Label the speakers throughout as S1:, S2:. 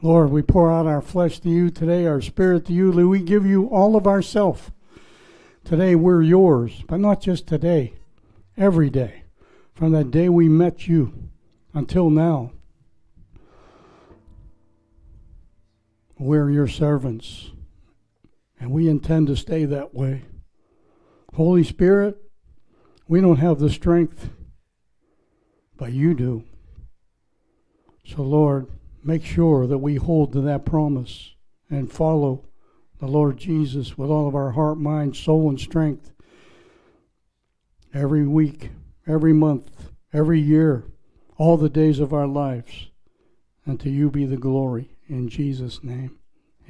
S1: Lord, we pour out our flesh to you today, our spirit to you. We give you all of ourself. Today we're yours, but not just today, every day. From that day we met you until now. We're your servants, and we intend to stay that way. Holy Spirit, we don't have the strength, but you do. So, Lord, make sure that we hold to that promise and follow the Lord Jesus with all of our heart, mind, soul, and strength every week, every month, every year, all the days of our lives. And to you be the glory. In Jesus' name,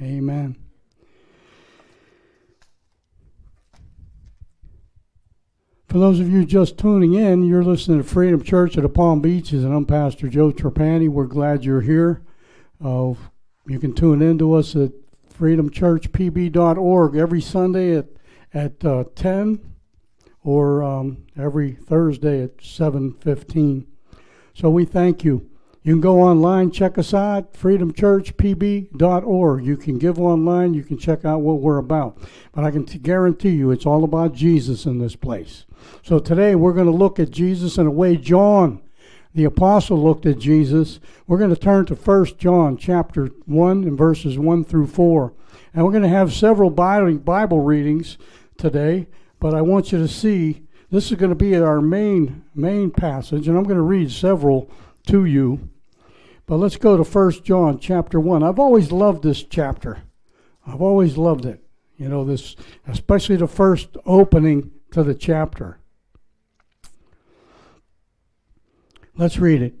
S1: amen. For those of you just tuning in, you're listening to Freedom Church at the Palm Beaches, and I'm Pastor Joe Trapani. We're glad you're here. Uh, you can tune in to us at freedomchurchpb.org every Sunday at, at uh, 10 or um, every Thursday at 7.15. So we thank you. You can go online, check us out, freedomchurchpb.org. You can give online, you can check out what we're about. But I can t- guarantee you it's all about Jesus in this place. So today we're going to look at Jesus in a way John, the apostle, looked at Jesus. We're going to turn to 1 John chapter 1 and verses 1 through 4. And we're going to have several Bible readings today, but I want you to see this is going to be our main main passage, and I'm going to read several to you. But let's go to 1 John chapter 1. I've always loved this chapter. I've always loved it. You know, this especially the first opening to the chapter. Let's read it.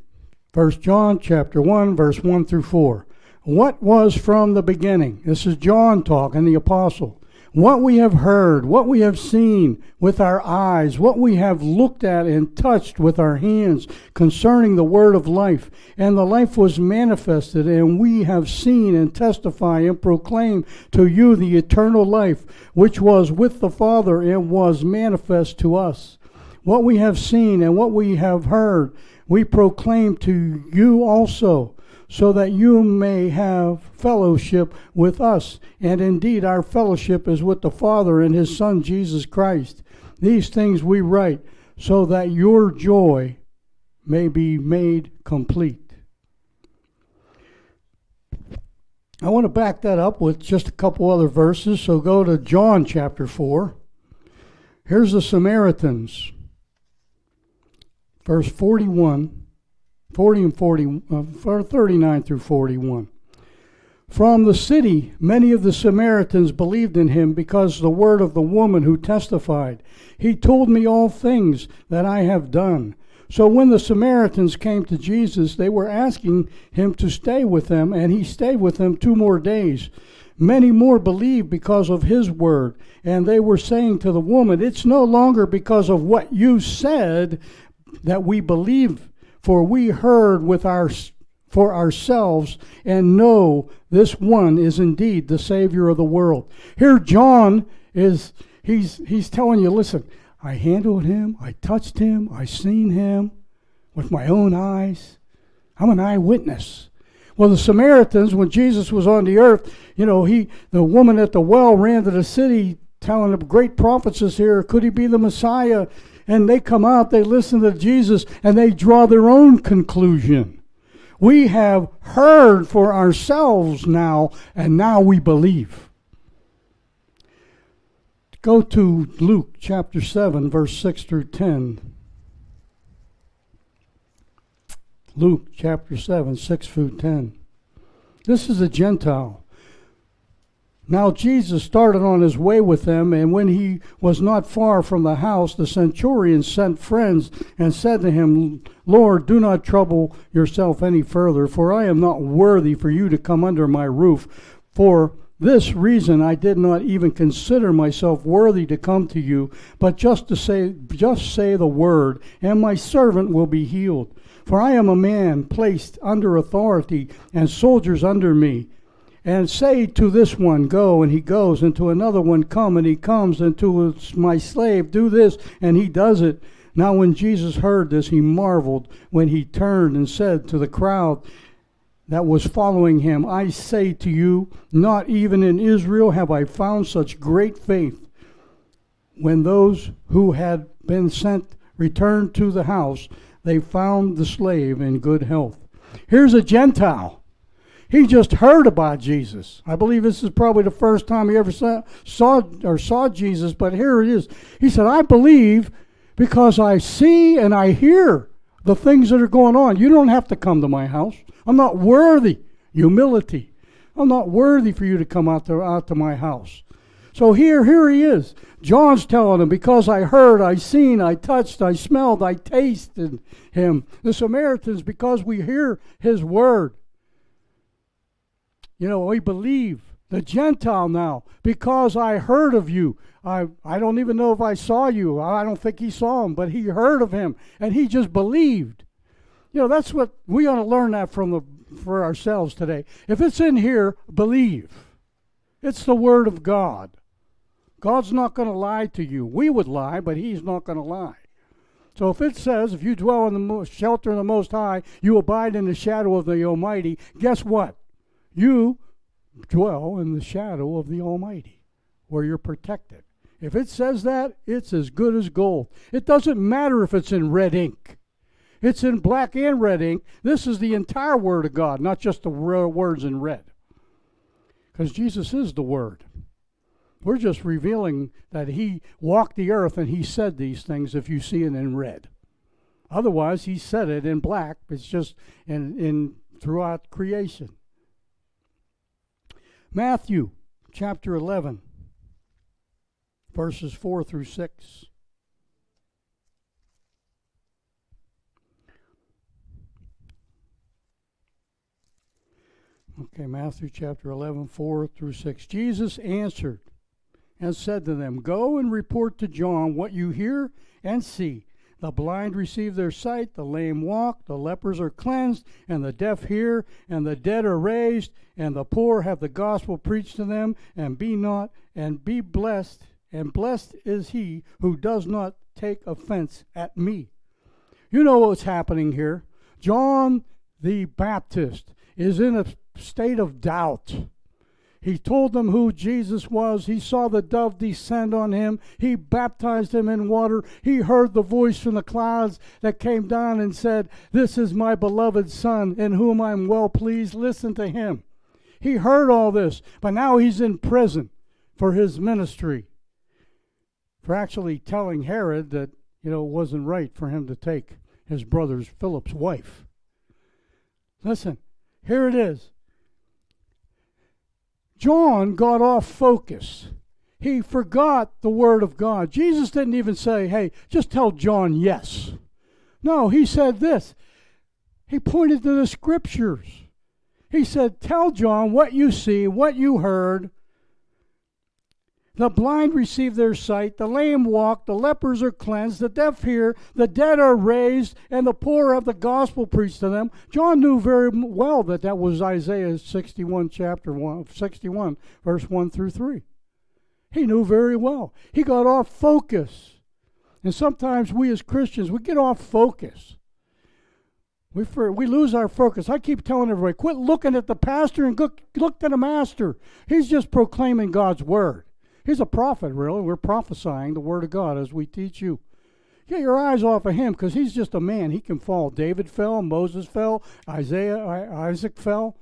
S1: 1 John chapter 1 verse 1 through 4. What was from the beginning? This is John talking, the apostle what we have heard, what we have seen with our eyes, what we have looked at and touched with our hands concerning the word of life. And the life was manifested, and we have seen and testify and proclaim to you the eternal life, which was with the Father and was manifest to us. What we have seen and what we have heard, we proclaim to you also so that you may have fellowship with us. And indeed, our fellowship is with the Father and His Son, Jesus Christ. These things we write so that your joy may be made complete. I want to back that up with just a couple other verses. So go to John chapter 4. Here's the Samaritans, verse 41 40 and 40, uh, 39 through 41. From the city, many of the Samaritans believed in him because the word of the woman who testified, He told me all things that I have done. So when the Samaritans came to Jesus, they were asking him to stay with them, and he stayed with them two more days. Many more believed because of his word, and they were saying to the woman, It's no longer because of what you said that we believe for we heard with our for ourselves and know this one is indeed the savior of the world. Here john is he's he's telling you listen i handled him i touched him i seen him with my own eyes. I'm an eyewitness. Well the samaritans when jesus was on the earth you know he the woman at the well ran to the city telling them great prophets here. Could he be the messiah and they come out, they listen to Jesus, and they draw their own conclusion. We have heard for ourselves now, and now we believe. Go to Luke chapter 7, verse 6 through 10. Luke chapter 7, 6 through 10. This is a Gentile. Now Jesus started on his way with them, and when he was not far from the house, the centurion sent friends and said to him, Lord, do not trouble yourself any further, for I am not worthy for you to come under my roof. For this reason I did not even consider myself worthy to come to you, but just to say just say the word, and my servant will be healed. For I am a man placed under authority, and soldiers under me and say to this one, Go, and he goes, and to another one, Come, and he comes, and to my slave, Do this, and he does it. Now, when Jesus heard this, he marveled when he turned and said to the crowd, that was following him. I say to you, not even in Israel have I found such great faith. When those who had been sent returned to the house, they found the slave in good health. Here's a Gentile. He just heard about Jesus. I believe this is probably the first time he ever saw, saw or saw Jesus, but here it is. He said, I believe because I see and I hear the things that are going on. You don't have to come to my house. I'm not worthy. Humility. I'm not worthy for you to come out to, out to my house. So here, here he is. John's telling him, because I heard, I seen, I touched, I smelled, I tasted him. The Samaritans, because we hear his word. You know, we believe. The Gentile now, because I heard of you. I, I don't even know if I saw you. I don't think he saw him, but he heard of him and he just believed. You know, that's what we ought to learn that from the for ourselves today. If it's in here, believe. It's the word of God. God's not going to lie to you. We would lie, but he's not going to lie. So if it says, if you dwell in the shelter of the Most High, you abide in the shadow of the Almighty, guess what? You dwell in the shadow of the Almighty, where you're protected. If it says that, it's as good as gold. It doesn't matter if it's in red ink. It's in black and red ink. This is the entire Word of God, not just the words in red. Because Jesus is the Word. We're just revealing that He walked the earth and He said these things if you see it in red. Otherwise, He said it in black. It's just in, in throughout creation. Matthew chapter 11, verses 4 through 6. Okay, Matthew chapter 11, 4 through 6. Jesus answered and said to them, Go and report to John what you hear and see. The blind receive their sight, the lame walk, the lepers are cleansed, and the deaf hear, and the dead are raised, and the poor have the gospel preached to them, and be not, and be blessed, and blessed is he who does not take offense at me. You know what's happening here. John the Baptist is in a state of doubt. He told them who Jesus was. He saw the dove descend on him. He baptized him in water. He heard the voice from the clouds that came down and said, This is my beloved Son, in whom I'm well pleased. Listen to him. He heard all this, but now he's in prison for his ministry, for actually telling Herod that, you know, it wasn't right for him to take his brother's Philip's wife. Listen, here it is. John got off focus. He forgot the Word of God. Jesus didn't even say, hey, just tell John yes. No, he said this. He pointed to the Scriptures. He said, Tell John what you see, what you heard, the blind receive their sight, the lame walk, the lepers are cleansed, the deaf hear, the dead are raised, and the poor have the gospel preached to them. John knew very well that that was Isaiah 61, chapter 1, 61, verse 1 through 3. He knew very well. He got off focus. And sometimes we as Christians, we get off focus. We, for, we lose our focus. I keep telling everybody, quit looking at the pastor and look, look to the master. He's just proclaiming God's word. He's a prophet, really. We're prophesying the Word of God as we teach you. Get your eyes off of him because he's just a man. He can fall. David fell, Moses fell, Isaiah, Isaac fell.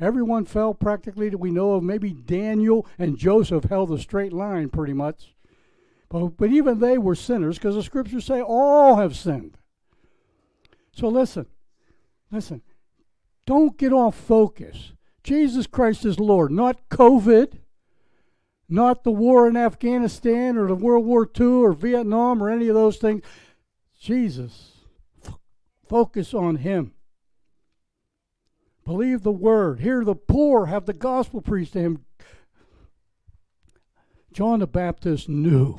S1: Everyone fell practically that we know of. Maybe Daniel and Joseph held a straight line pretty much. But, but even they were sinners because the scriptures say all have sinned. So listen, listen. Don't get off focus. Jesus Christ is Lord, not COVID not the war in Afghanistan or the World War II or Vietnam or any of those things. Jesus. F- focus on Him. Believe the word. Hear the poor have the gospel preached to him. John the Baptist knew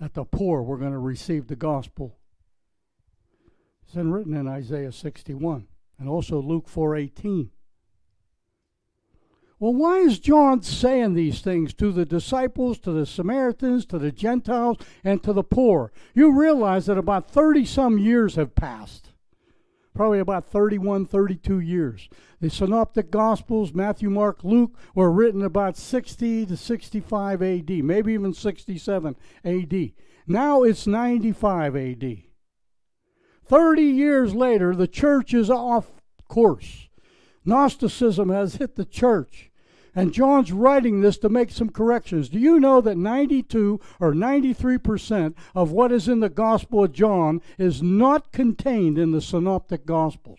S1: that the poor were going to receive the gospel. It's been written in Isaiah 61 and also Luke 4:18. Well, why is John saying these things to the disciples, to the Samaritans, to the Gentiles, and to the poor? You realize that about 30 some years have passed. probably about 31, 32 years. The Synoptic Gospels, Matthew, Mark, Luke, were written about 60 to 65 AD, maybe even 67 AD. Now it's 95 AD. 30 years later, the church is off course. Gnosticism has hit the church. And John's writing this to make some corrections. Do you know that 92 or 93% of what is in the Gospel of John is not contained in the Synoptic Gospels?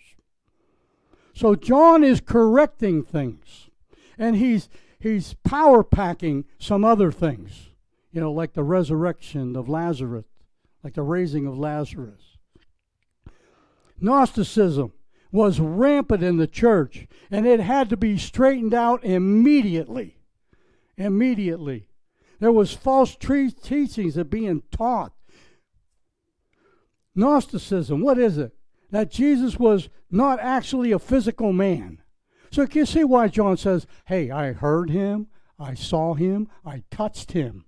S1: So John is correcting things. And he's he's power packing some other things. You know, like the resurrection of Lazarus, like the raising of Lazarus. Gnosticism was rampant in the church, and it had to be straightened out immediately. Immediately. There was false teachings that being taught. Gnosticism, what is it? That Jesus was not actually a physical man. So can you see why John says, Hey, I heard him, I saw him, I touched him.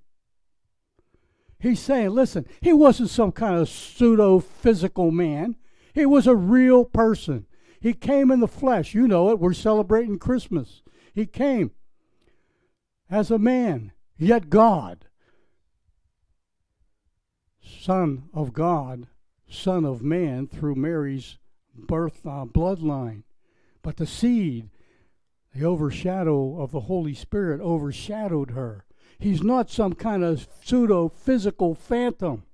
S1: He's saying, listen, he wasn't some kind of pseudo physical man. He was a real person. He came in the flesh. You know it. We're celebrating Christmas. He came as a man, yet God. Son of God, Son of man through Mary's birth uh, bloodline. But the seed, the overshadow of the Holy Spirit, overshadowed her. He's not some kind of pseudo physical phantom.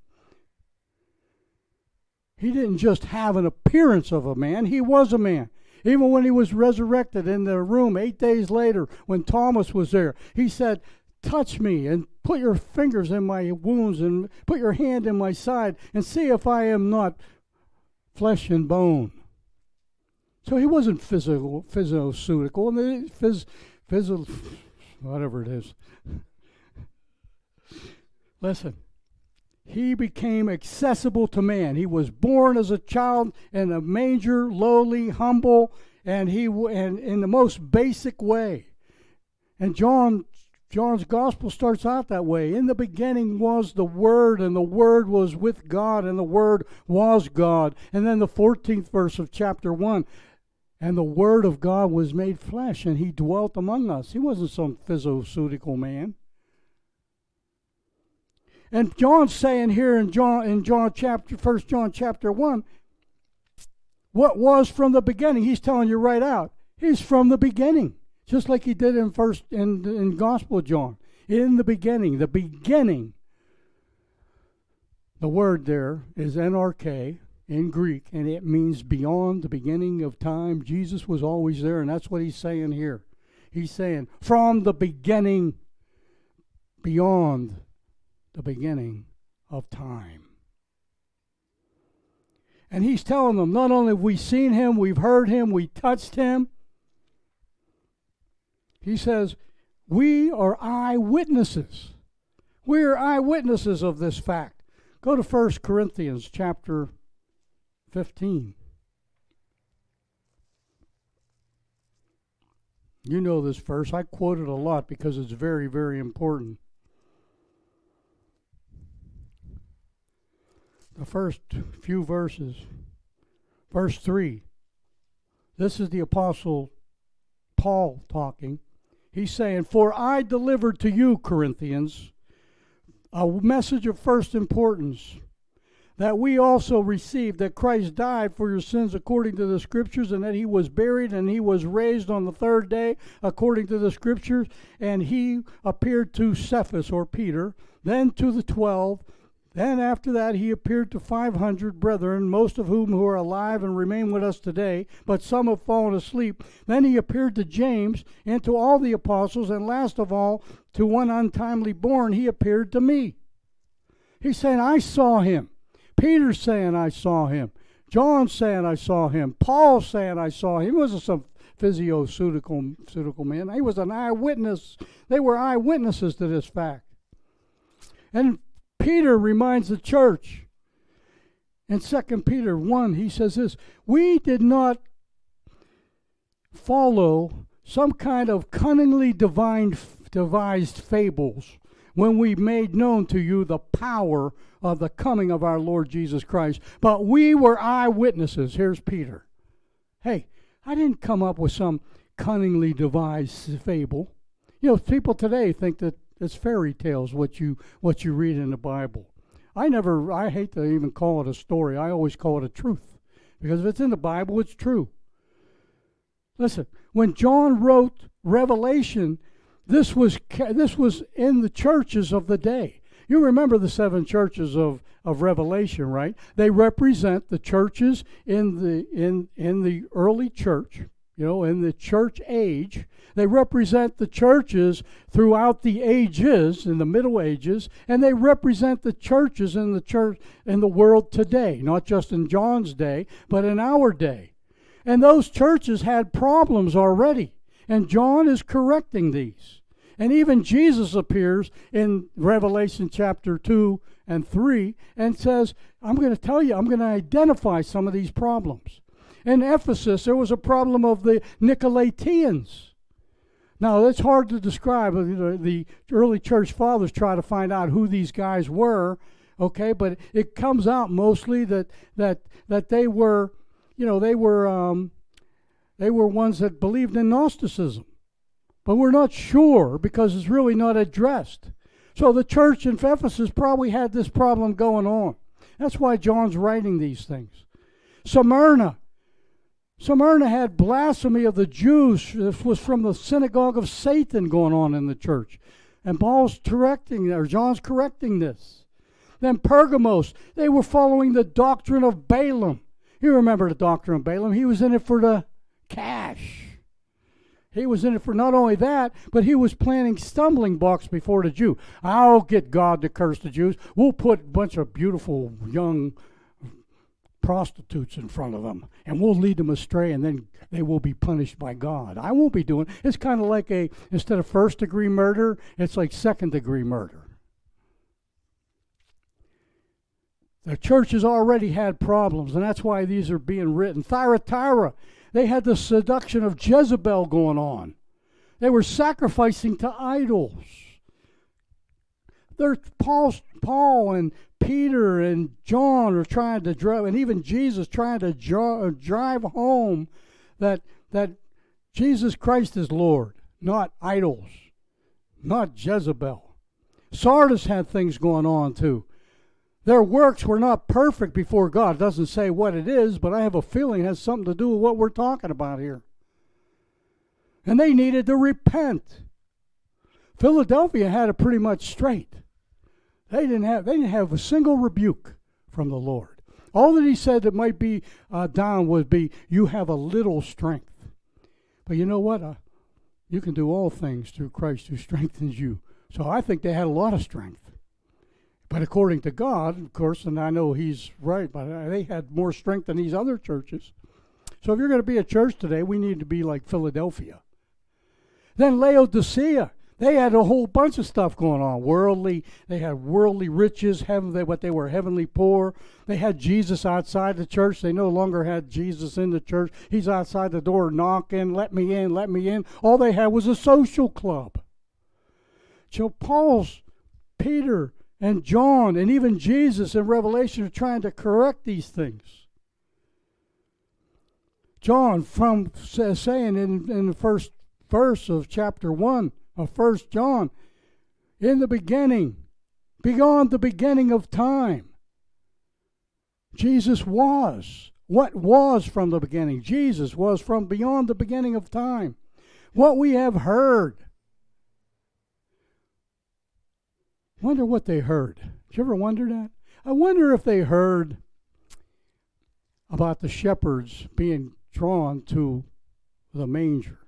S1: He didn't just have an appearance of a man, he was a man. Even when he was resurrected in the room eight days later, when Thomas was there, he said, Touch me and put your fingers in my wounds and put your hand in my side and see if I am not flesh and bone. So he wasn't physical, physical, and phys, physical, whatever it is. Listen, he became accessible to man. He was born as a child in a manger, lowly, humble, and he and in the most basic way. And John John's gospel starts out that way. In the beginning was the Word, and the Word was with God, and the Word was God. And then the 14th verse of chapter 1 and the Word of God was made flesh, and He dwelt among us. He wasn't some physical man. And John's saying here in John in John chapter first John chapter one, what was from the beginning. He's telling you right out. He's from the beginning. Just like he did in first in, in Gospel John. In the beginning. The beginning. The word there is en arche in Greek, and it means beyond the beginning of time. Jesus was always there, and that's what he's saying here. He's saying, from the beginning, beyond the beginning of time. And he's telling them, not only have we seen him, we've heard him, we touched him. He says, we are eyewitnesses. We are eyewitnesses of this fact. Go to 1 Corinthians chapter 15. You know this verse. I quote it a lot because it's very, very important. The first few verses. Verse 3. This is the Apostle Paul talking. He's saying, For I delivered to you, Corinthians, a message of first importance that we also received that Christ died for your sins according to the Scriptures, and that he was buried and he was raised on the third day according to the Scriptures, and he appeared to Cephas or Peter, then to the twelve. Then after that he appeared to five hundred brethren, most of whom who are alive and remain with us today, but some have fallen asleep. Then he appeared to James and to all the apostles, and last of all, to one untimely born, he appeared to me. He's saying, I saw him. Peter's saying, I saw him. John saying, I saw him. Paul saying, I saw him. He wasn't some physioceutical man. He was an eyewitness. They were eyewitnesses to this fact. And Peter reminds the church in 2 Peter 1, he says this We did not follow some kind of cunningly divine, devised fables when we made known to you the power of the coming of our Lord Jesus Christ. But we were eyewitnesses. Here's Peter. Hey, I didn't come up with some cunningly devised fable. You know, people today think that it's fairy tales what you what you read in the Bible. I never I hate to even call it a story. I always call it a truth. Because if it's in the Bible, it's true. Listen, when John wrote Revelation, this was this was in the churches of the day. You remember the seven churches of, of Revelation, right? They represent the churches in the in in the early church, you know, in the church age. They represent the churches throughout the ages, in the Middle Ages, and they represent the churches in the church in the world today, not just in John's day, but in our day. And those churches had problems already. And John is correcting these. And even Jesus appears in Revelation chapter 2 and 3 and says, I'm going to tell you, I'm going to identify some of these problems. In Ephesus, there was a problem of the Nicolaitans. Now, that's hard to describe. The early church fathers try to find out who these guys were, okay, but it comes out mostly that, that, that they were, you know, they were, um, they were ones that believed in Gnosticism. But we're not sure because it's really not addressed. So the church in Ephesus probably had this problem going on. That's why John's writing these things. Smyrna. Smyrna had blasphemy of the Jews. This was from the synagogue of Satan going on in the church. And Paul's correcting, or John's correcting this. Then Pergamos, they were following the doctrine of Balaam. You remember the doctrine of Balaam. He was in it for the cash. He was in it for not only that, but he was planting stumbling blocks before the Jew. I'll get God to curse the Jews. We'll put a bunch of beautiful young prostitutes in front of them and we'll lead them astray and then they will be punished by God. I won't be doing it's kind of like a instead of first degree murder, it's like second degree murder. The church has already had problems, and that's why these are being written. Thyatira they had the seduction of Jezebel going on. They were sacrificing to idols. There's Paul, Paul and Peter and John are trying to drive, and even Jesus trying to uh, drive home that that Jesus Christ is Lord, not idols, not Jezebel. Sardis had things going on too. Their works were not perfect before God. It doesn't say what it is, but I have a feeling it has something to do with what we're talking about here. And they needed to repent. Philadelphia had it pretty much straight. They didn't have they didn't have a single rebuke from the Lord. All that he said that might be uh, down would be, "You have a little strength." But you know what? Uh, you can do all things through Christ who strengthens you. So I think they had a lot of strength. But according to God, of course, and I know He's right, but they had more strength than these other churches. So if you're going to be a church today, we need to be like Philadelphia. Then Laodicea, they had a whole bunch of stuff going on. Worldly, they had worldly riches, heaven, they, what they were heavenly poor. They had Jesus outside the church. They no longer had Jesus in the church. He's outside the door knocking, let me in, let me in. All they had was a social club. So Paul's, Peter, and John and even Jesus in Revelation are trying to correct these things. John, from saying in, in the first verse of chapter 1 of First John, in the beginning, beyond the beginning of time, Jesus was. What was from the beginning? Jesus was from beyond the beginning of time. What we have heard Wonder what they heard. Did you ever wonder that? I wonder if they heard about the shepherds being drawn to the manger.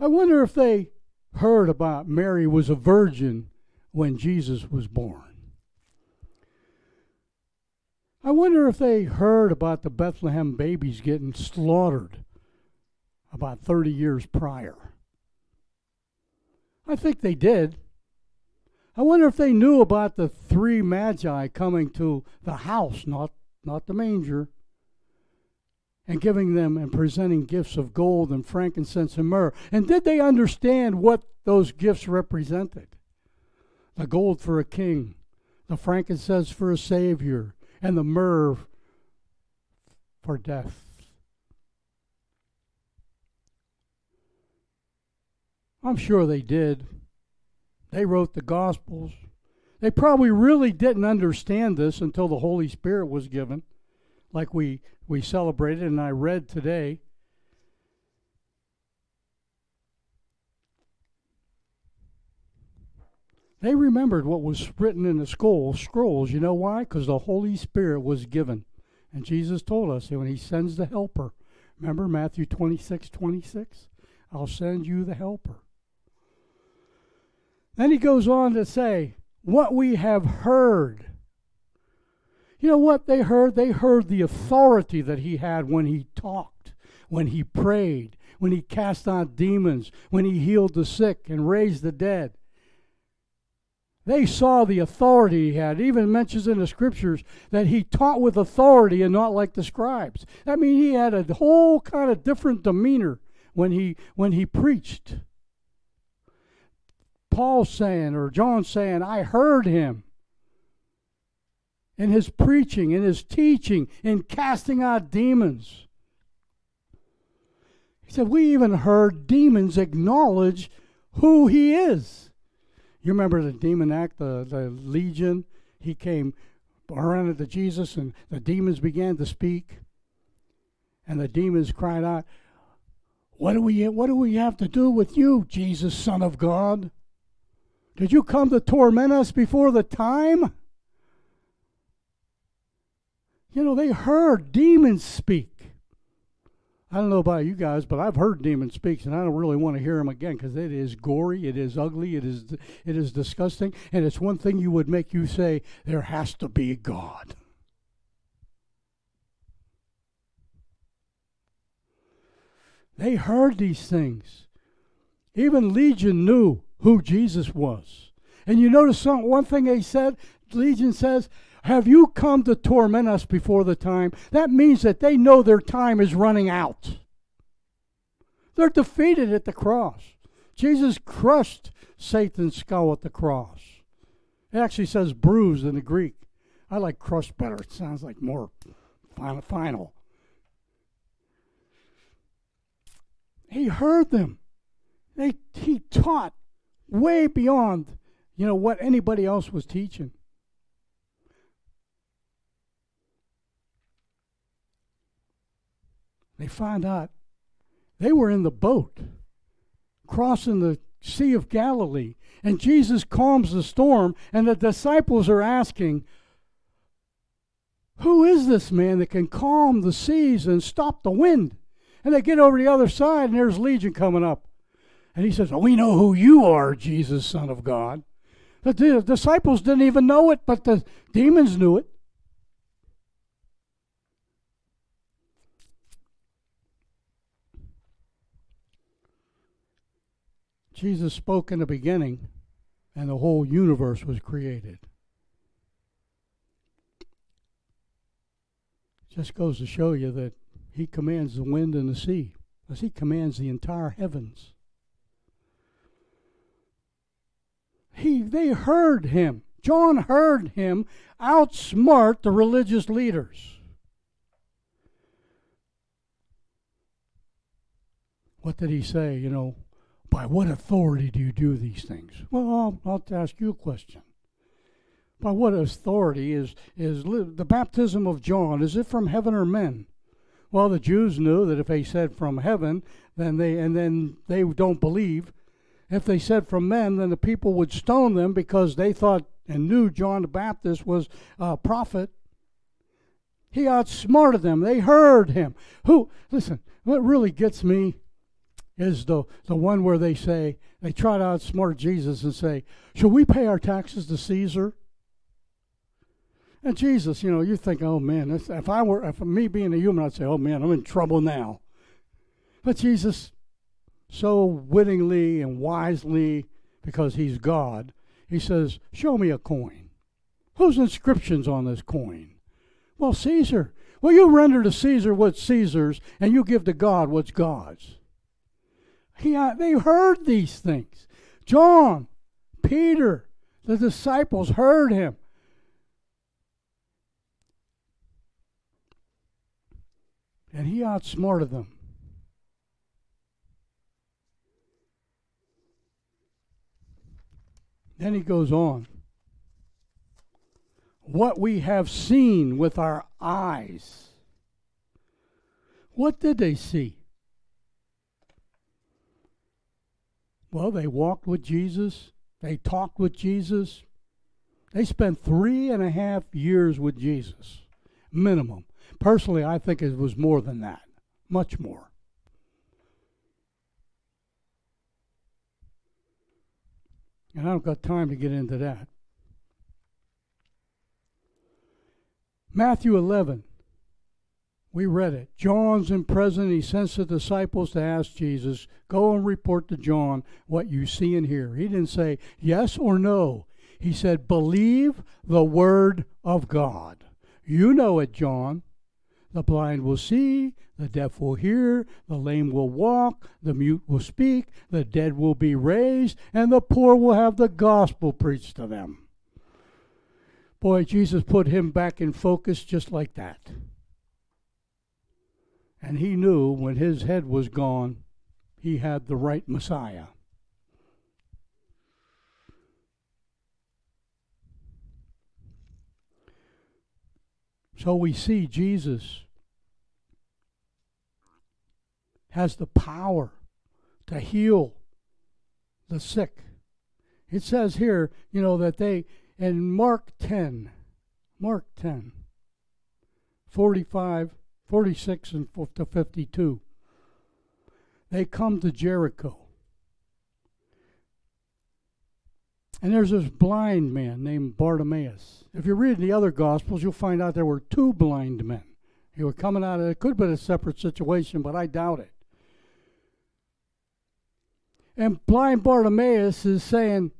S1: I wonder if they heard about Mary was a virgin when Jesus was born. I wonder if they heard about the Bethlehem babies getting slaughtered about 30 years prior. I think they did. I wonder if they knew about the three magi coming to the house, not, not the manger, and giving them and presenting gifts of gold and frankincense and myrrh. And did they understand what those gifts represented the gold for a king, the frankincense for a savior, and the myrrh for death. I'm sure they did. They wrote the Gospels. They probably really didn't understand this until the Holy Spirit was given, like we, we celebrated and I read today. They remembered what was written in the scroll, scrolls. You know why? Because the Holy Spirit was given. And Jesus told us that when He sends the Helper, remember Matthew 26 26? I'll send you the Helper. Then He goes on to say, What we have heard. You know what they heard? They heard the authority that He had when He talked, when He prayed, when He cast out demons, when He healed the sick and raised the dead. They saw the authority he had. It even mentions in the scriptures that he taught with authority and not like the scribes. I mean, he had a whole kind of different demeanor when he when he preached. Paul saying or John saying, I heard him in his preaching, in his teaching, in casting out demons. He said, We even heard demons acknowledge who he is. You remember the demon act, the, the legion? He came around to Jesus, and the demons began to speak. And the demons cried out, what do, we, what do we have to do with you, Jesus, Son of God? Did you come to torment us before the time? You know, they heard demons speak. I don't know about you guys, but I've heard demons speak, and I don't really want to hear them again because it is gory, it is ugly, it is it is disgusting, and it's one thing you would make you say there has to be God. They heard these things. Even Legion knew who Jesus was. And you notice some, one thing they said? Legion says, have you come to torment us before the time? That means that they know their time is running out. They're defeated at the cross. Jesus crushed Satan's skull at the cross. It actually says bruised in the Greek. I like crushed better. It sounds like more final. He heard them. They, he taught way beyond, you know, what anybody else was teaching. They find out they were in the boat crossing the Sea of Galilee, and Jesus calms the storm, and the disciples are asking, Who is this man that can calm the seas and stop the wind? And they get over the other side, and there's Legion coming up. And he says, oh, We know who you are, Jesus, Son of God. The disciples didn't even know it, but the demons knew it. Jesus spoke in the beginning, and the whole universe was created. Just goes to show you that he commands the wind and the sea, as he commands the entire heavens. He, they heard him. John heard him outsmart the religious leaders. What did he say? You know, by what authority do you do these things? Well, I'll, I'll ask you a question. By what authority is, is the baptism of John? Is it from heaven or men? Well, the Jews knew that if they said from heaven, then they and then they don't believe. If they said from men, then the people would stone them because they thought and knew John the Baptist was a prophet. He outsmarted them. They heard him. Who listen, what really gets me is the, the one where they say, they try to outsmart Jesus and say, Should we pay our taxes to Caesar? And Jesus, you know, you think, oh man, if I were, if me being a human, I'd say, oh man, I'm in trouble now. But Jesus, so wittingly and wisely, because he's God, he says, show me a coin. Whose inscription's on this coin? Well, Caesar. Well, you render to Caesar what's Caesar's, and you give to God what's God's. He, uh, they heard these things. John, Peter, the disciples heard him. And he outsmarted them. Then he goes on. What we have seen with our eyes. What did they see? Well, they walked with Jesus, they talked with Jesus. They spent three and a half years with Jesus, minimum. Personally, I think it was more than that, much more. And I don't got time to get into that. Matthew 11. We read it. John's in prison. He sends the disciples to ask Jesus, Go and report to John what you see and hear. He didn't say yes or no. He said, Believe the word of God. You know it, John. The blind will see, the deaf will hear, the lame will walk, the mute will speak, the dead will be raised, and the poor will have the gospel preached to them. Boy, Jesus put him back in focus just like that. And he knew when his head was gone, he had the right Messiah. So we see Jesus has the power to heal the sick. It says here, you know, that they, in Mark 10, Mark 10, 45, 46 and to 52, they come to Jericho. And there's this blind man named Bartimaeus. If you read the other Gospels, you'll find out there were two blind men. They were coming out of it. Could have been a separate situation, but I doubt it. And blind Bartimaeus is saying,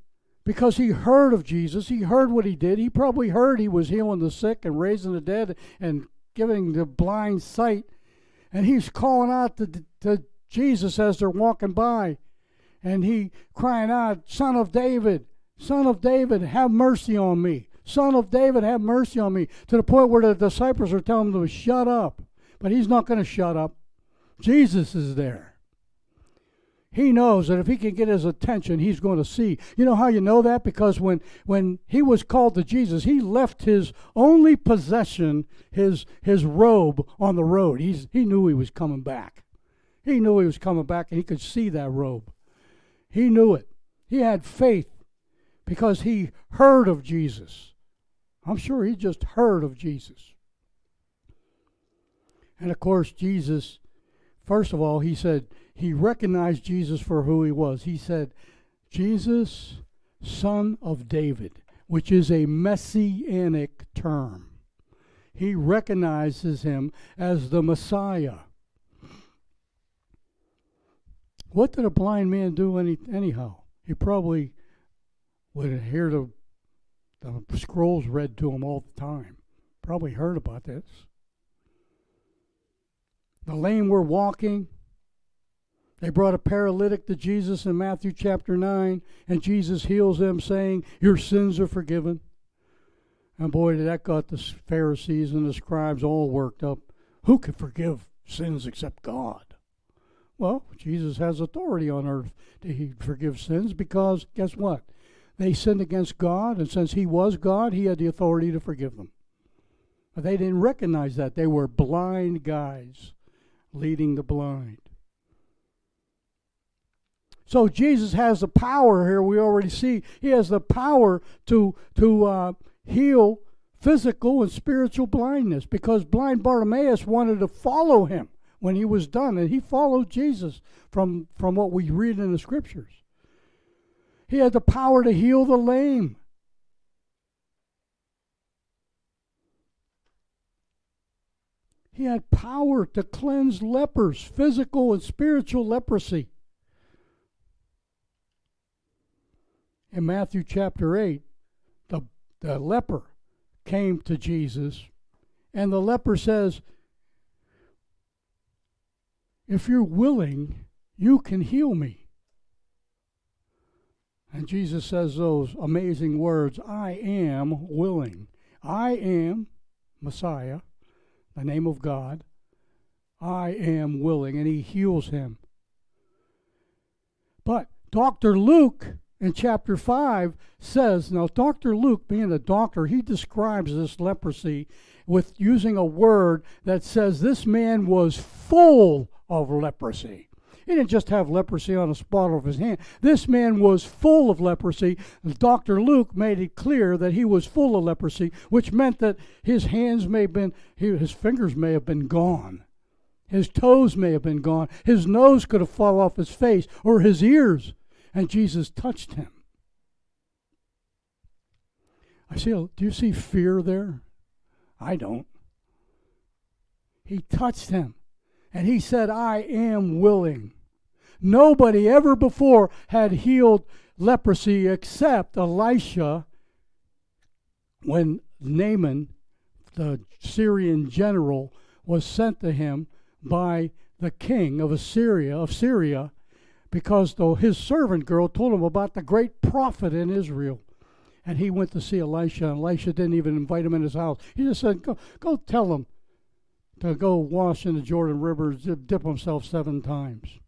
S1: because he heard of Jesus, he heard what he did. He probably heard he was healing the sick and raising the dead and giving the blind sight. And he's calling out to, to Jesus as they're walking by. And he crying out, Son of David, Son of David, have mercy on me. Son of David, have mercy on me. To the point where the disciples are telling him to shut up. But he's not going to shut up. Jesus is there. He knows that if he can get his attention, he's going to see. You know how you know that? Because when, when he was called to Jesus, he left his only possession, his, his robe, on the road. He's, he knew he was coming back. He knew he was coming back, and he could see that robe. He knew it. He had faith because he heard of Jesus. I'm sure he just heard of Jesus. And of course, Jesus, first of all, he said he recognized Jesus for who he was. He said, Jesus, son of David, which is a messianic term. He recognizes him as the Messiah. What did a blind man do any, anyhow? He probably would hear the, the scrolls read to him all the time. Probably heard about this. The lame were walking. They brought a paralytic to Jesus in Matthew chapter 9, and Jesus heals them, saying, Your sins are forgiven. And boy, that got the Pharisees and the scribes all worked up. Who can forgive sins except God? Well, Jesus has authority on earth to forgive sins because guess what? They sinned against God, and since He was God, He had the authority to forgive them. But they didn't recognize that. They were blind guides leading the blind. So Jesus has the power here. We already see He has the power to to uh, heal physical and spiritual blindness because blind Bartimaeus wanted to follow Him when He was done, and he followed Jesus from from what we read in the Scriptures. He had the power to heal the lame. He had power to cleanse lepers, physical and spiritual leprosy. In Matthew chapter 8, the, the leper came to Jesus, and the leper says, If you're willing, you can heal me. And Jesus says those amazing words I am willing. I am Messiah, the name of God. I am willing. And he heals him. But Dr. Luke in chapter 5 says now, Dr. Luke, being a doctor, he describes this leprosy with using a word that says this man was full of leprosy. He didn't just have leprosy on a spot of his hand. This man was full of leprosy. Dr. Luke made it clear that he was full of leprosy, which meant that his hands may have been, his fingers may have been gone. His toes may have been gone. His nose could have fallen off his face or his ears. And Jesus touched him. I see, oh, do you see fear there? I don't. He touched him and he said, I am willing. Nobody ever before had healed leprosy except Elisha when Naaman, the Syrian general, was sent to him by the king of Assyria of Syria because though his servant girl told him about the great prophet in Israel. And he went to see Elisha, and Elisha didn't even invite him in his house. He just said, Go, go tell him to go wash in the Jordan River, dip himself seven times.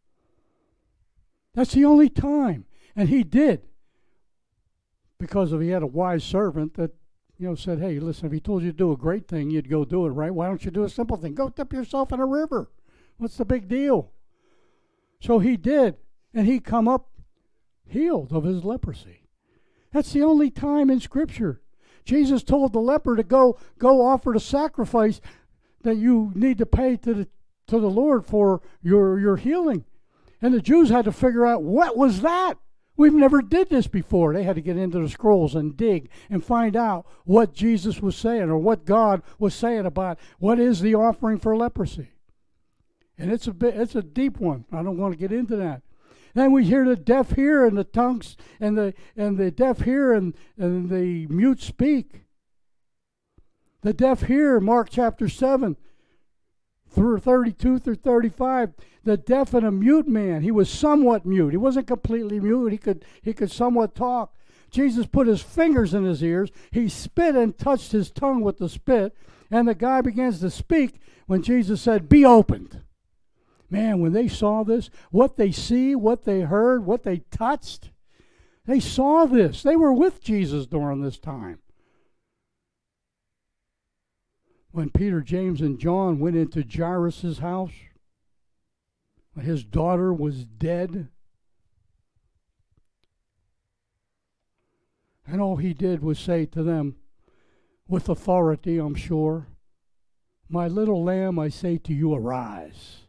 S1: That's the only time. And he did. Because if he had a wise servant that, you know, said, hey, listen, if he told you to do a great thing, you'd go do it, right? Why don't you do a simple thing? Go dip yourself in a river. What's the big deal? So he did. And he come up healed of his leprosy. That's the only time in Scripture. Jesus told the leper to go go offer the sacrifice that you need to pay to the to the Lord for your your healing. And the Jews had to figure out what was that? We've never did this before. They had to get into the scrolls and dig and find out what Jesus was saying or what God was saying about what is the offering for leprosy. And it's a bit it's a deep one. I don't want to get into that. Then we hear the deaf hear and the tongues and the and the deaf hear and, and the mute speak. The deaf hear, Mark chapter 7, through 32 through 35 the deaf and a mute man. He was somewhat mute. He wasn't completely mute. He could he could somewhat talk. Jesus put his fingers in his ears. He spit and touched his tongue with the spit. And the guy begins to speak when jesus said be opened man when they saw this what they see what they heard what they touched they saw this. They were with jesus during this time. When Peter, James, and John went into Jairus' house, when his daughter was dead, and all he did was say to them, with authority, I'm sure, My little lamb, I say to you, arise.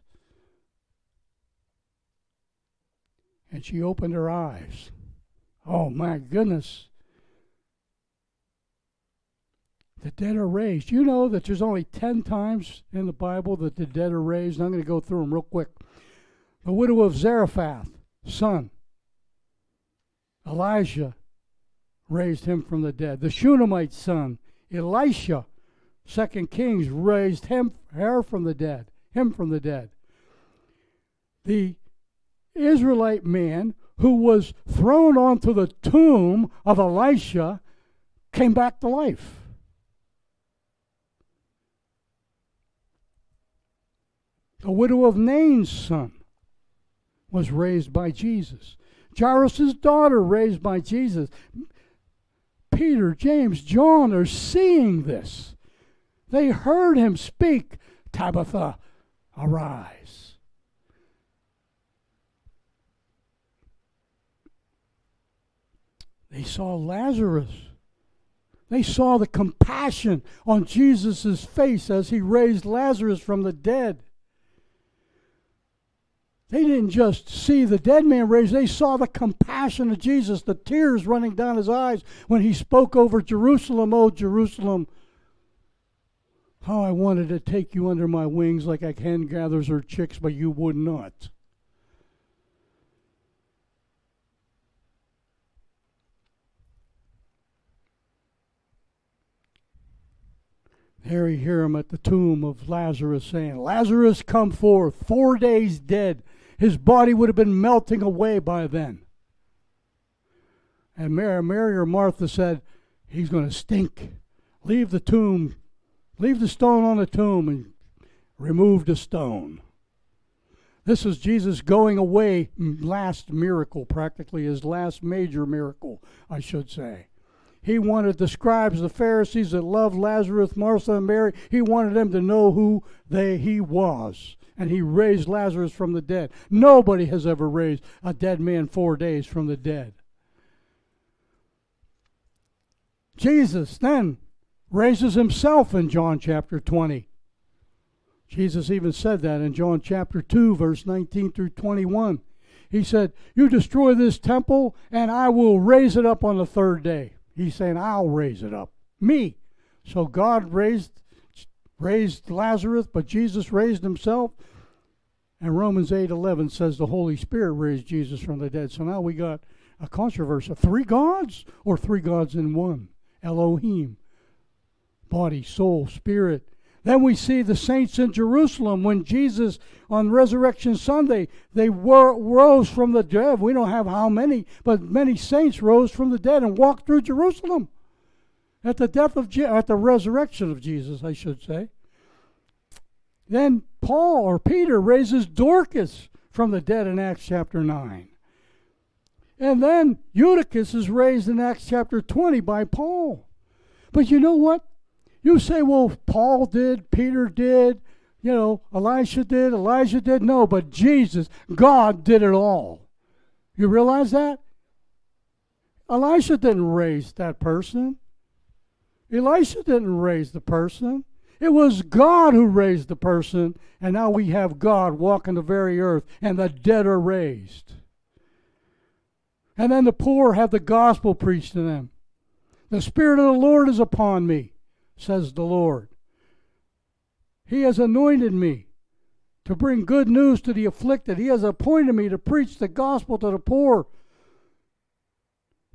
S1: And she opened her eyes. Oh my goodness. The dead are raised. You know that there's only 10 times in the Bible that the dead are raised. I'm going to go through them real quick. The widow of Zarephath, son, Elijah raised him from the dead. The Shunammite son, Elisha, Second Kings, raised him her from the dead, him from the dead. The Israelite man who was thrown onto the tomb of Elisha came back to life. The widow of Nain's son was raised by Jesus. Jairus' daughter raised by Jesus. Peter, James, John are seeing this. They heard him speak, Tabitha, arise. They saw Lazarus. They saw the compassion on Jesus' face as he raised Lazarus from the dead. They didn't just see the dead man raised, they saw the compassion of Jesus, the tears running down his eyes when he spoke over Jerusalem, oh Jerusalem. How I wanted to take you under my wings like a hen gathers her chicks, but you would not. You hear him at the tomb of Lazarus saying, Lazarus, come forth, four days dead his body would have been melting away by then. And Mary, Mary or Martha said, He's going to stink. Leave the tomb, leave the stone on the tomb and remove the stone. This is Jesus going away, last miracle, practically his last major miracle, I should say. He wanted the scribes, the Pharisees that loved Lazarus, Martha, and Mary, he wanted them to know who they he was. And he raised Lazarus from the dead. Nobody has ever raised a dead man four days from the dead. Jesus then raises himself in John chapter 20. Jesus even said that in John chapter 2, verse 19 through 21. He said, You destroy this temple, and I will raise it up on the third day. He's saying, I'll raise it up. Me. So God raised raised Lazarus, but Jesus raised himself. And Romans 8 11 says the Holy Spirit raised Jesus from the dead. So now we got a controversy. Three gods or three gods in one? Elohim. Body, soul, spirit. Then we see the saints in Jerusalem when Jesus on Resurrection Sunday they were, rose from the dead. We don't have how many, but many saints rose from the dead and walked through Jerusalem at the death of Je- at the resurrection of Jesus, I should say. Then Paul or Peter raises Dorcas from the dead in Acts chapter 9. And then Eutychus is raised in Acts chapter 20 by Paul. But you know what? You say, well, Paul did, Peter did, you know, Elisha did, Elijah did. No, but Jesus, God did it all. You realize that? Elisha didn't raise that person. Elisha didn't raise the person. It was God who raised the person, and now we have God walking the very earth, and the dead are raised. And then the poor have the gospel preached to them. The Spirit of the Lord is upon me says the Lord. He has anointed me to bring good news to the afflicted. He has appointed me to preach the gospel to the poor.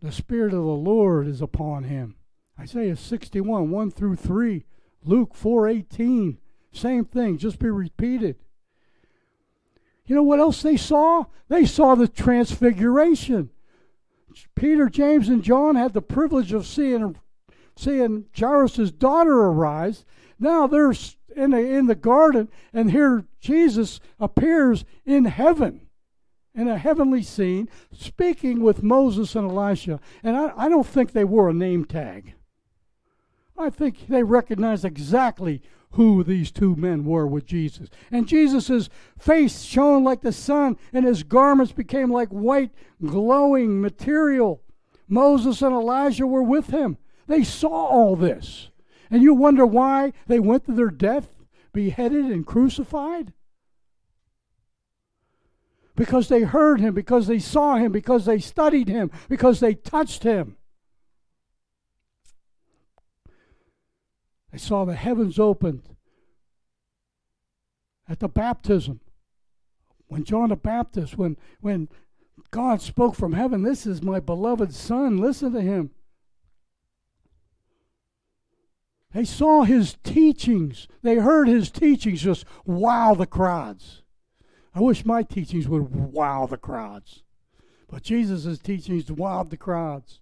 S1: The Spirit of the Lord is upon him. Isaiah 61, 1 through 3. Luke 4, 18. Same thing, just be repeated. You know what else they saw? They saw the transfiguration. Peter, James, and John had the privilege of seeing seeing Jairus' daughter arise. Now they're in the, in the garden, and here Jesus appears in heaven, in a heavenly scene, speaking with Moses and Elisha. And I, I don't think they wore a name tag. I think they recognized exactly who these two men were with Jesus. And Jesus' face shone like the sun, and his garments became like white, glowing material. Moses and Elijah were with him. They saw all this. And you wonder why they went to their death, beheaded and crucified? Because they heard him, because they saw him, because they studied him, because they touched him. They saw the heavens opened at the baptism. When John the Baptist, when, when God spoke from heaven, This is my beloved Son, listen to him. They saw his teachings. They heard his teachings just wow the crowds. I wish my teachings would wow the crowds. But Jesus' teachings wowed the crowds.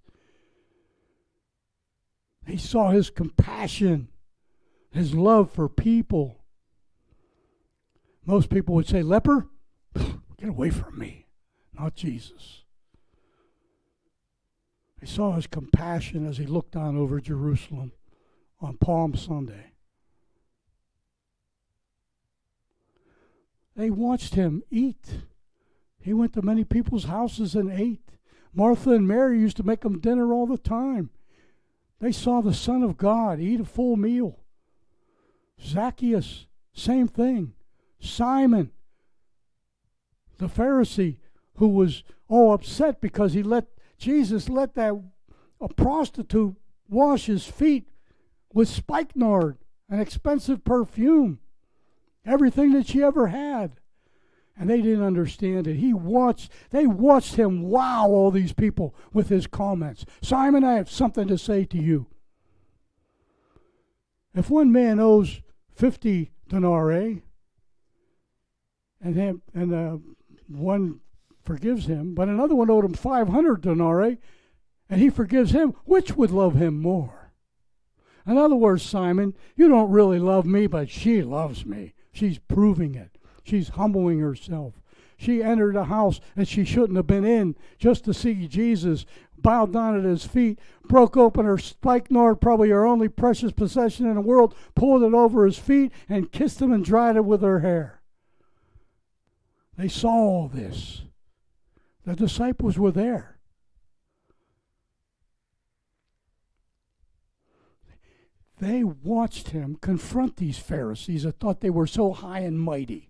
S1: They saw his compassion, his love for people. Most people would say, Leper, get away from me, not Jesus. They saw his compassion as he looked down over Jerusalem on Palm Sunday. They watched him eat. He went to many people's houses and ate. Martha and Mary used to make him dinner all the time. They saw the Son of God eat a full meal. Zacchaeus, same thing. Simon, the Pharisee, who was all upset because he let Jesus let that a prostitute wash his feet with spikenard, an expensive perfume, everything that she ever had. And they didn't understand it. He watched, they watched him wow all these people with his comments. Simon, I have something to say to you. If one man owes 50 denarii, and, him, and uh, one forgives him, but another one owed him 500 denarii, and he forgives him, which would love him more? In other words, Simon, you don't really love me, but she loves me. She's proving it. She's humbling herself. She entered a house that she shouldn't have been in just to see Jesus, bowed down at his feet, broke open her spikenard, probably her only precious possession in the world, pulled it over his feet, and kissed him and dried it with her hair. They saw all this. The disciples were there. They watched him confront these Pharisees that thought they were so high and mighty.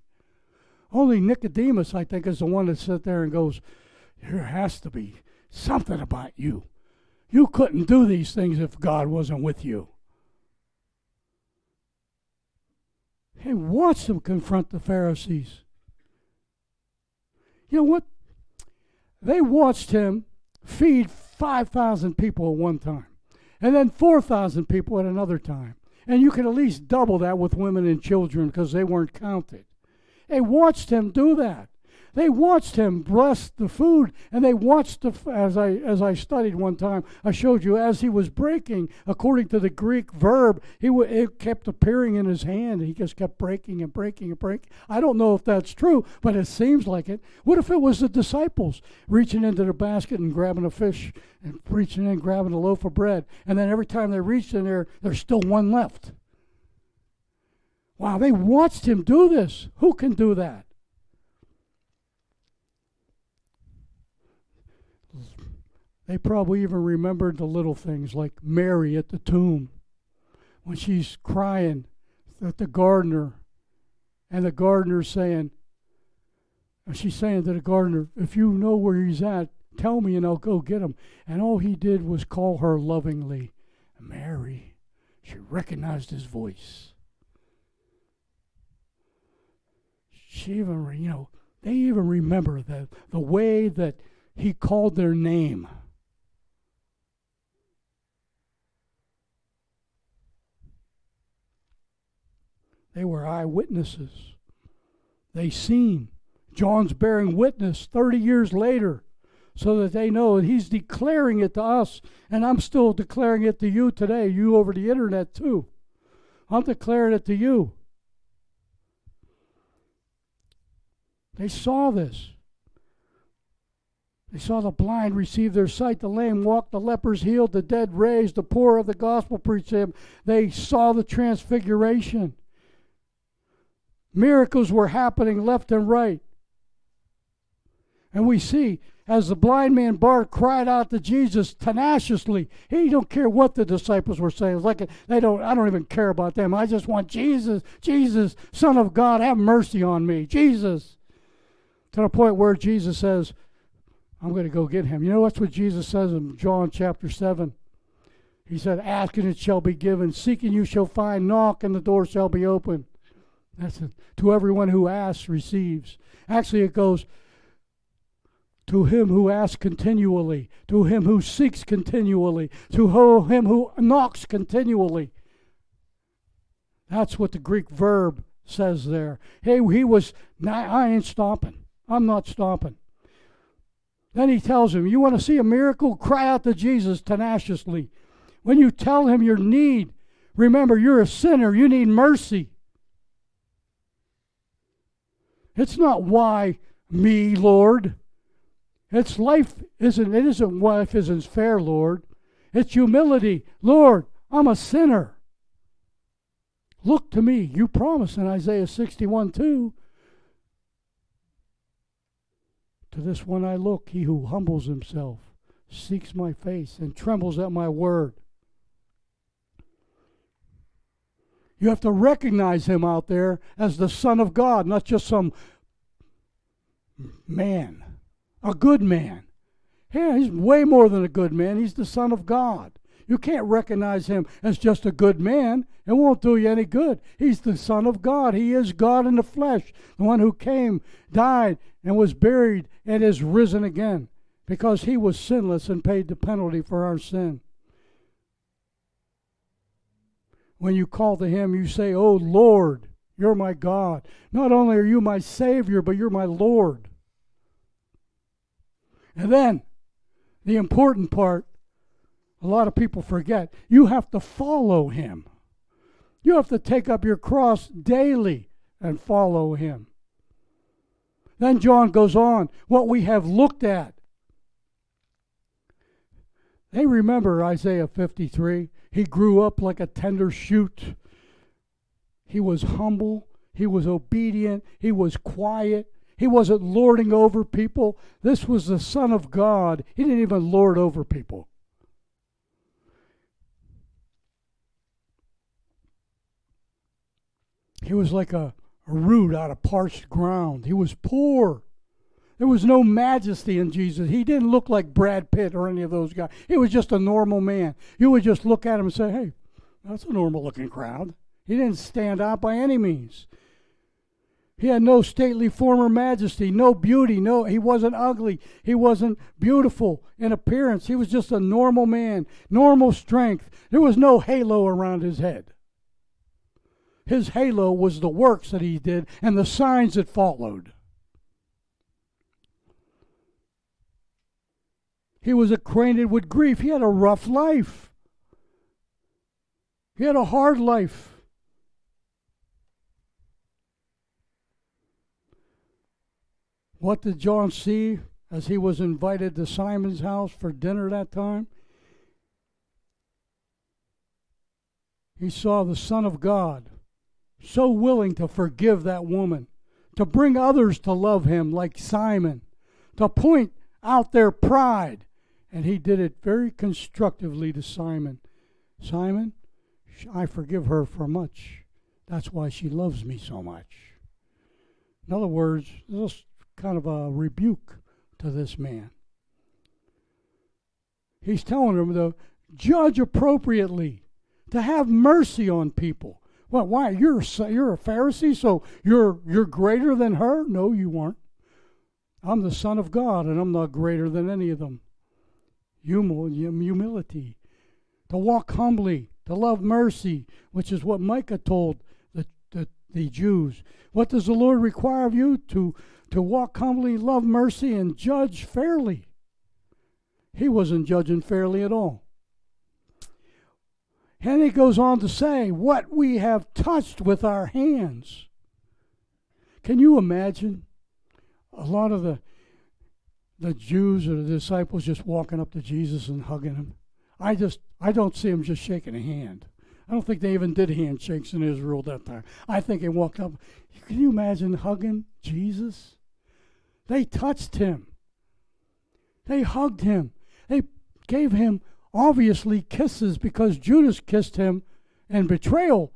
S1: Only Nicodemus, I think, is the one that sat there and goes, There has to be something about you. You couldn't do these things if God wasn't with you. He watched them confront the Pharisees. You know what? They watched him feed 5,000 people at one time, and then 4,000 people at another time. And you can at least double that with women and children because they weren't counted. They watched him do that. They watched him bless the food, and they watched the as I as I studied one time. I showed you as he was breaking, according to the Greek verb, he w- it kept appearing in his hand. He just kept breaking and breaking and breaking. I don't know if that's true, but it seems like it. What if it was the disciples reaching into the basket and grabbing a fish and reaching in grabbing a loaf of bread, and then every time they reached in there, there's still one left. Wow, they watched him do this. Who can do that? They probably even remembered the little things like Mary at the tomb when she's crying at the gardener, and the gardener's saying, and she's saying to the gardener, If you know where he's at, tell me and I'll go get him. And all he did was call her lovingly, Mary. She recognized his voice. She even, you know, they even remember the, the way that he called their name. They were eyewitnesses. They seen. John's bearing witness 30 years later so that they know that he's declaring it to us, and I'm still declaring it to you today, you over the internet too. I'm declaring it to you. They saw this. They saw the blind receive their sight, the lame walk, the lepers healed, the dead raised, the poor of the gospel preached them. They saw the transfiguration. Miracles were happening left and right. And we see as the blind man Bart cried out to Jesus tenaciously. He don't care what the disciples were saying. It's like they don't. I don't even care about them. I just want Jesus, Jesus, Son of God, have mercy on me, Jesus. To the point where Jesus says, "I'm going to go get him." You know what's what Jesus says in John chapter seven. He said, "Ask and it shall be given; seek and you shall find; knock and the door shall be opened." That's it. To everyone who asks, receives. Actually, it goes to him who asks continually, to him who seeks continually, to him who knocks continually. That's what the Greek verb says there. Hey, he was, I ain't stopping. I'm not stopping. Then he tells him, You want to see a miracle? Cry out to Jesus tenaciously. When you tell him your need, remember you're a sinner, you need mercy. It's not why me, Lord. It's life isn't it isn't life isn't fair, Lord. It's humility. Lord, I'm a sinner. Look to me. You promise in Isaiah 61 2. To this one I look, he who humbles himself, seeks my face, and trembles at my word. You have to recognize him out there as the Son of God, not just some man, a good man. Yeah, he's way more than a good man. He's the Son of God. You can't recognize him as just a good man. It won't do you any good. He's the Son of God. He is God in the flesh, the one who came, died, and was buried, and is risen again because he was sinless and paid the penalty for our sin. When you call to him, you say, Oh Lord, you're my God. Not only are you my Savior, but you're my Lord. And then, the important part A lot of people forget. You have to follow him. You have to take up your cross daily and follow him. Then John goes on, what we have looked at. They remember Isaiah 53. He grew up like a tender shoot. He was humble. He was obedient. He was quiet. He wasn't lording over people. This was the Son of God. He didn't even lord over people. He was like a, a root out of parched ground. He was poor. There was no majesty in Jesus. He didn't look like Brad Pitt or any of those guys. He was just a normal man. You would just look at him and say, hey, that's a normal looking crowd. He didn't stand out by any means. He had no stately form or majesty, no beauty, no he wasn't ugly, he wasn't beautiful in appearance. He was just a normal man, normal strength. There was no halo around his head. His halo was the works that he did and the signs that followed. He was acquainted with grief. He had a rough life. He had a hard life. What did John see as he was invited to Simon's house for dinner that time? He saw the Son of God so willing to forgive that woman, to bring others to love him like Simon, to point out their pride. And he did it very constructively to Simon. Simon, I forgive her for much. That's why she loves me so much. In other words, this kind of a rebuke to this man. He's telling him to judge appropriately, to have mercy on people. Well, why? You're a, you're a Pharisee, so you're you're greater than her? No, you aren't. I'm the Son of God, and I'm not greater than any of them. Humility, to walk humbly, to love mercy, which is what Micah told the, the, the Jews. What does the Lord require of you? To, to walk humbly, love mercy, and judge fairly. He wasn't judging fairly at all. And he goes on to say, What we have touched with our hands. Can you imagine a lot of the the Jews or the disciples just walking up to Jesus and hugging him? I just I don't see them just shaking a hand. I don't think they even did handshakes in Israel that time. I think they walked up. Can you imagine hugging Jesus? They touched him. They hugged him. They gave him obviously kisses because Judas kissed him in betrayal.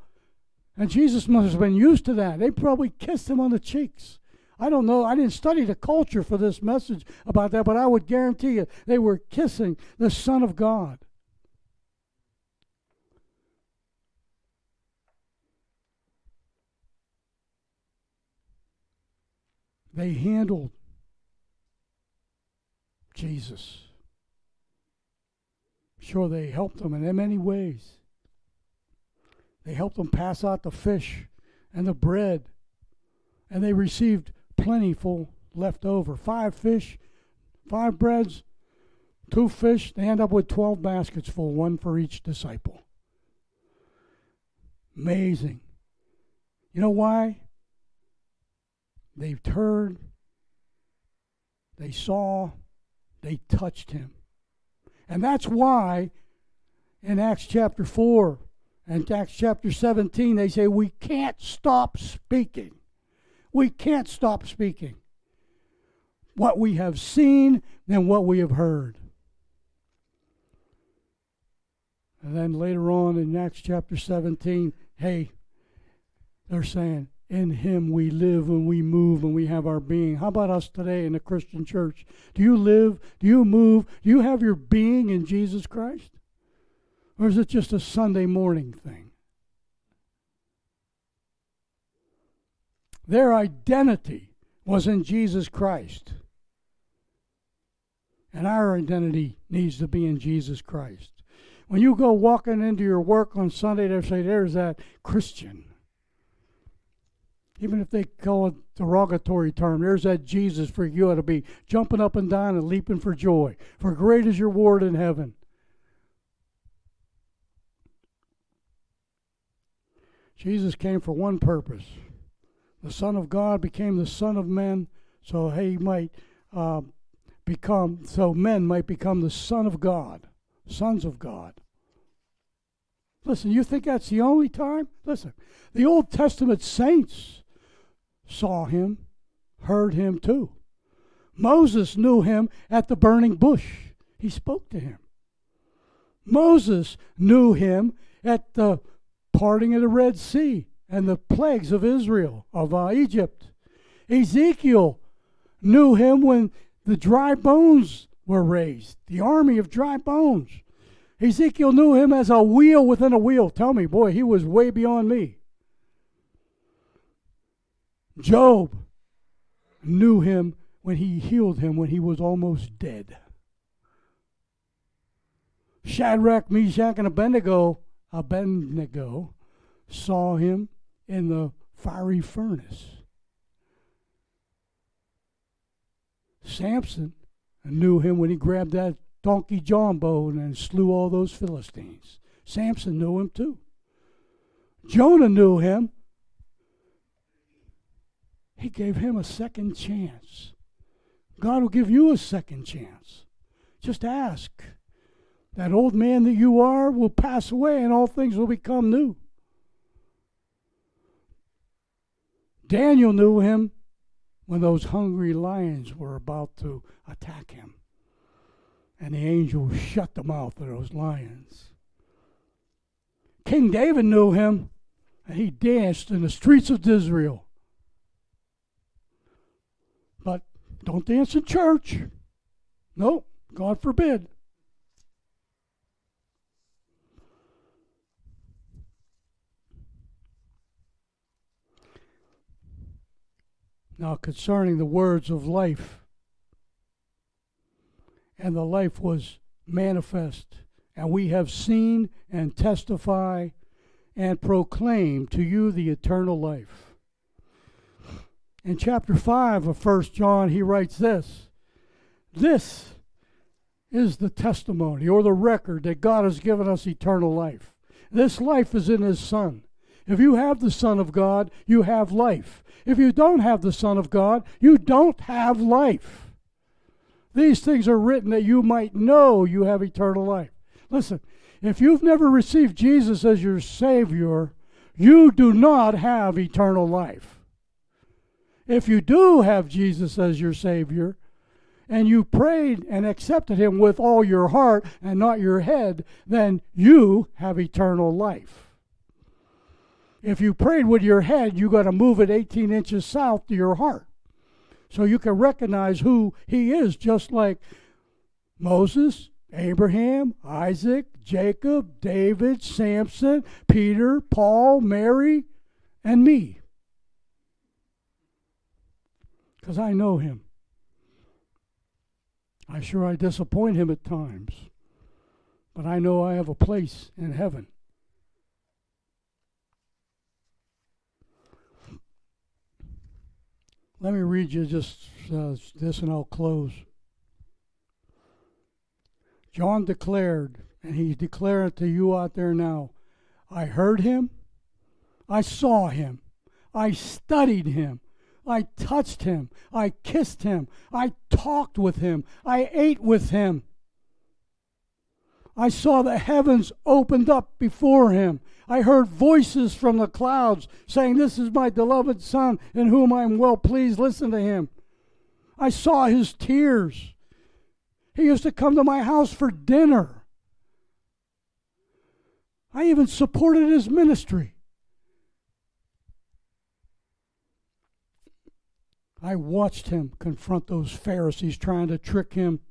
S1: And Jesus must have been used to that. They probably kissed him on the cheeks. I don't know. I didn't study the culture for this message about that, but I would guarantee you they were kissing the Son of God. They handled Jesus. Sure, they helped them in many ways. They helped them pass out the fish and the bread, and they received plentiful left over. Five fish, five breads, two fish. They end up with 12 baskets full, one for each disciple. Amazing. You know why? They've turned, they saw, they touched him. And that's why in Acts chapter 4 and Acts chapter 17, they say we can't stop speaking. We can't stop speaking. What we have seen than what we have heard. And then later on in Acts chapter 17, hey, they're saying, in him we live and we move and we have our being. How about us today in the Christian church? Do you live? Do you move? Do you have your being in Jesus Christ? Or is it just a Sunday morning thing? Their identity was in Jesus Christ. And our identity needs to be in Jesus Christ. When you go walking into your work on Sunday, they say, There's that Christian. Even if they call it derogatory term, there's that Jesus for you to be jumping up and down and leaping for joy. For great is your reward in heaven. Jesus came for one purpose the Son of God became the Son of men so he might uh, become, so men might become the Son of God, sons of God. Listen, you think that's the only time? Listen, the Old Testament saints saw him, heard him too. Moses knew him at the burning bush. He spoke to him. Moses knew him at the parting of the Red Sea and the plagues of Israel, of uh, Egypt. Ezekiel knew him when the dry bones were raised, the army of dry bones. Ezekiel knew him as a wheel within a wheel. Tell me, boy, he was way beyond me. Job knew him when he healed him when he was almost dead. Shadrach, Meshach, and Abednego, Abednego saw him in the fiery furnace. Samson knew him when he grabbed that donkey jawbone and slew all those Philistines. Samson knew him too. Jonah knew him. He gave him a second chance. God will give you a second chance. Just ask. That old man that you are will pass away and all things will become new. Daniel knew him when those hungry lions were about to attack him. And the angel shut the mouth of those lions. King David knew him, and he danced in the streets of Israel. But don't dance in church. No, God forbid. Now, concerning the words of life, and the life was manifest, and we have seen and testify and proclaim to you the eternal life. In chapter 5 of 1 John, he writes this This is the testimony or the record that God has given us eternal life. This life is in His Son. If you have the Son of God, you have life. If you don't have the Son of God, you don't have life. These things are written that you might know you have eternal life. Listen, if you've never received Jesus as your Savior, you do not have eternal life. If you do have Jesus as your Savior, and you prayed and accepted Him with all your heart and not your head, then you have eternal life. If you prayed with your head, you got to move it 18 inches south to your heart. So you can recognize who he is, just like Moses, Abraham, Isaac, Jacob, David, Samson, Peter, Paul, Mary, and me. Because I know him. I'm sure I disappoint him at times, but I know I have a place in heaven. Let me read you just uh, this and I'll close. John declared, and he's declaring to you out there now. I heard him, I saw him, I studied him, I touched him, I kissed him, I talked with him, I ate with him. I saw the heavens opened up before him. I heard voices from the clouds saying, This is my beloved Son in whom I am well pleased. Listen to him. I saw his tears. He used to come to my house for dinner. I even supported his ministry. I watched him confront those Pharisees trying to trick him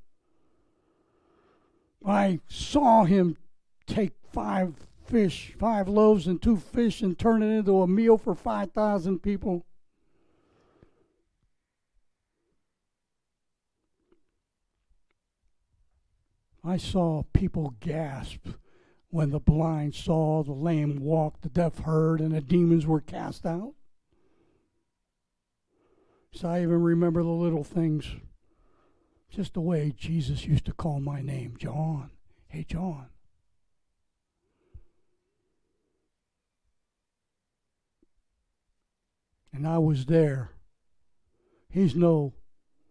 S1: I saw him take five fish, five loaves and two fish, and turn it into a meal for 5,000 people. I saw people gasp when the blind saw, the lame walked, the deaf heard, and the demons were cast out. So I even remember the little things just the way Jesus used to call my name, John. Hey, John. And I was there. He's no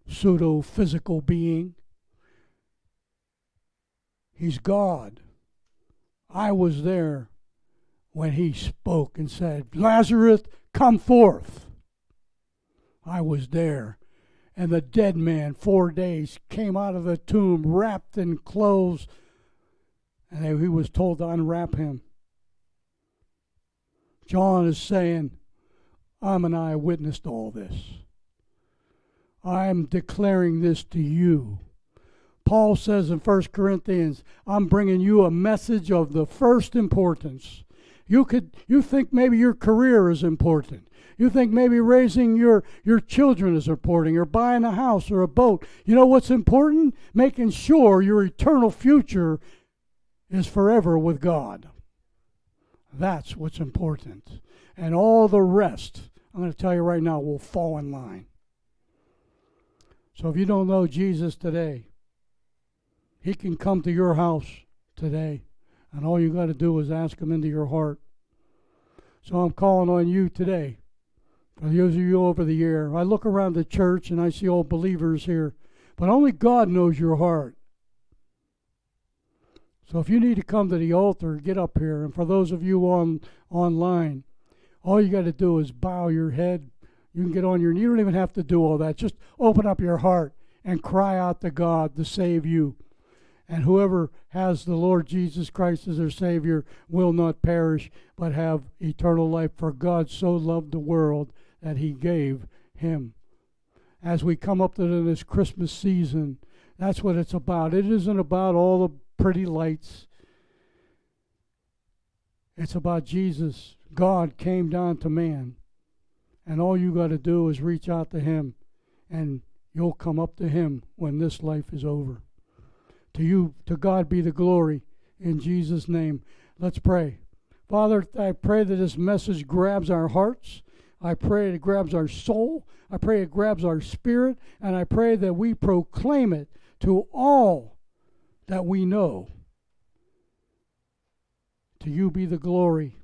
S1: pseudo physical being, He's God. I was there when He spoke and said, Lazarus, come forth. I was there. And the dead man, four days, came out of the tomb wrapped in clothes, and he was told to unwrap him. John is saying, I'm an eyewitness to all this. I'm declaring this to you. Paul says in 1 Corinthians, I'm bringing you a message of the first importance. You could you think maybe your career is important. You think maybe raising your, your children is important or buying a house or a boat. You know what's important? Making sure your eternal future is forever with God. That's what's important. And all the rest, I'm going to tell you right now, will fall in line. So if you don't know Jesus today, he can come to your house today. And all you got to do is ask him into your heart. So I'm calling on you today. For those of you over the year, I look around the church and I see all believers here, but only God knows your heart. So if you need to come to the altar, get up here. And for those of you on online, all you got to do is bow your head. You can get on your knee. You don't even have to do all that. Just open up your heart and cry out to God to save you. And whoever has the Lord Jesus Christ as their Savior will not perish, but have eternal life. For God so loved the world that He gave Him. As we come up to this Christmas season, that's what it's about. It isn't about all the pretty lights. It's about Jesus. God came down to man. And all you got to do is reach out to him, and you'll come up to him when this life is over. To you, to God be the glory in Jesus' name. Let's pray. Father, I pray that this message grabs our hearts. I pray it grabs our soul. I pray it grabs our spirit. And I pray that we proclaim it to all that we know. To you be the glory.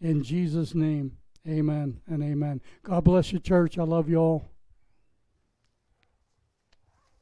S1: In Jesus' name, amen and amen. God bless you, church. I love you all.